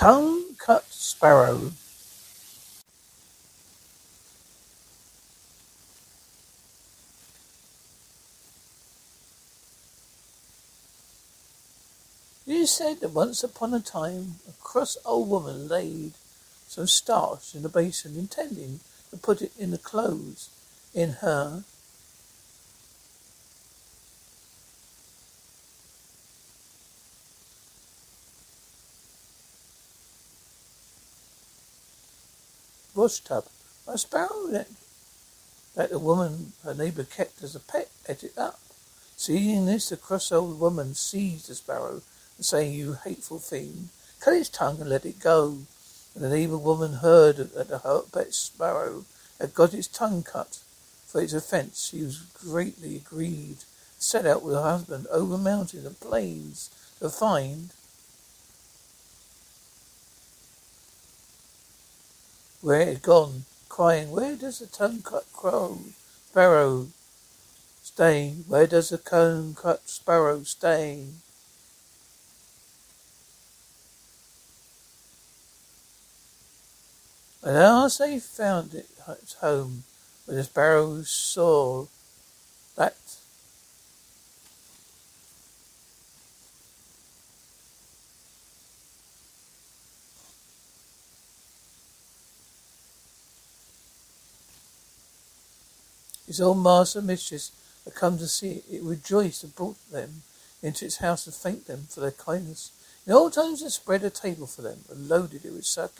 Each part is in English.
Tongue cut sparrow. Is said that once upon a time a cross old woman laid some starch in a basin intending to put it in the clothes in her wash tub. A sparrow that, that the woman, her neighbour, kept as a pet, ate it up. Seeing this, the cross old woman seized the sparrow and saying, You hateful fiend, cut its tongue and let it go. And the neighbour woman heard that the pet sparrow had got its tongue cut for its offence. She was greatly aggrieved, set out with her husband over mountains and plains to find where it had gone, crying, Where does the tongue cut crow sparrow stay? Where does the tongue cut sparrow stay? And as they found it, its home, where the sparrow saw that His old master and mistress had come to see it. It rejoiced and brought them into its house and thanked them for their kindness. In old times it spread a table for them and loaded it with sake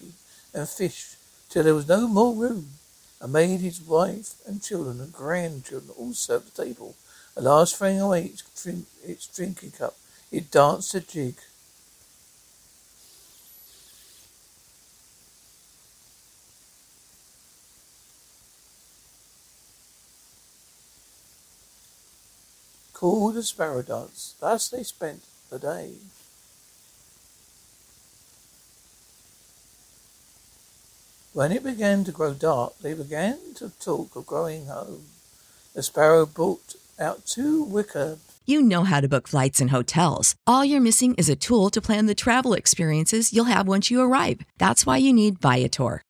and fish till there was no more room, and made his wife and children and grandchildren all serve the table. At last throwing away its, drink, its drinking cup, it danced a jig called the sparrow dance. Thus they spent the day. When it began to grow dark, they began to talk of going home. The sparrow brought out two wicker. You know how to book flights and hotels. All you're missing is a tool to plan the travel experiences you'll have once you arrive. That's why you need Viator.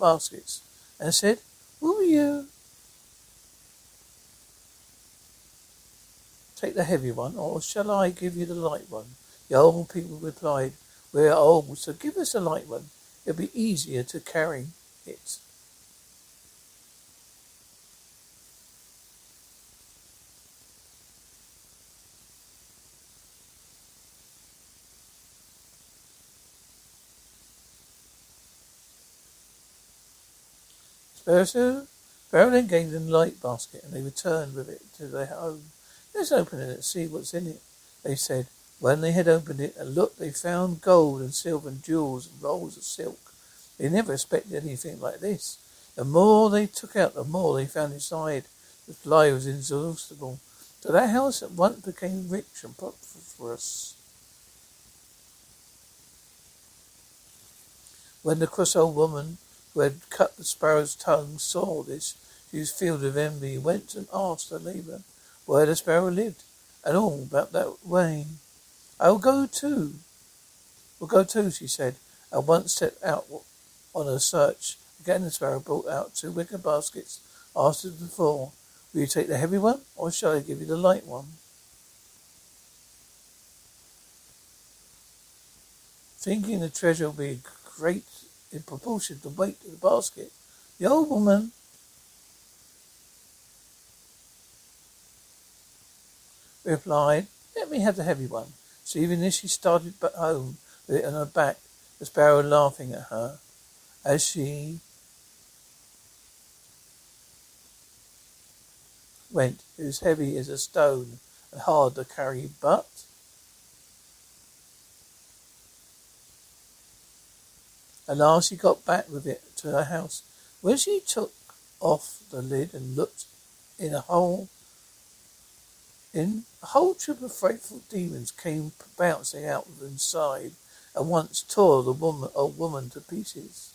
Baskets. and said, Will you take the heavy one, or shall I give you the light one? The old people replied, We're old, so give us a light one. It'll be easier to carry it. Then gave them the light basket, and they returned with it to their home. Let's open it and see what's in it, they said. When they had opened it and looked, they found gold and silver and jewels and rolls of silk. They never expected anything like this. The more they took out, the more they found inside. The supply was inexhaustible. So that house at once became rich and prosperous. When the cross old woman who had cut the sparrow's tongue saw this, she was filled with envy, went and asked her neighbour where the sparrow lived, and all about that way. I will go too. We'll go too, she said, and once set out on her search. Again the sparrow brought out two wicker baskets, asked as before, Will you take the heavy one, or shall I give you the light one? Thinking the treasure will be great in proportion to the weight of the basket, the old woman replied, Let me have the heavy one. So even as she started home with it on her back, the sparrow laughing at her as she went. It was heavy as a stone and hard to carry, but At last she got back with it to her house. When she took off the lid and looked in a hole, in a whole troop of frightful demons came bouncing out of inside and once tore the woman, old woman to pieces.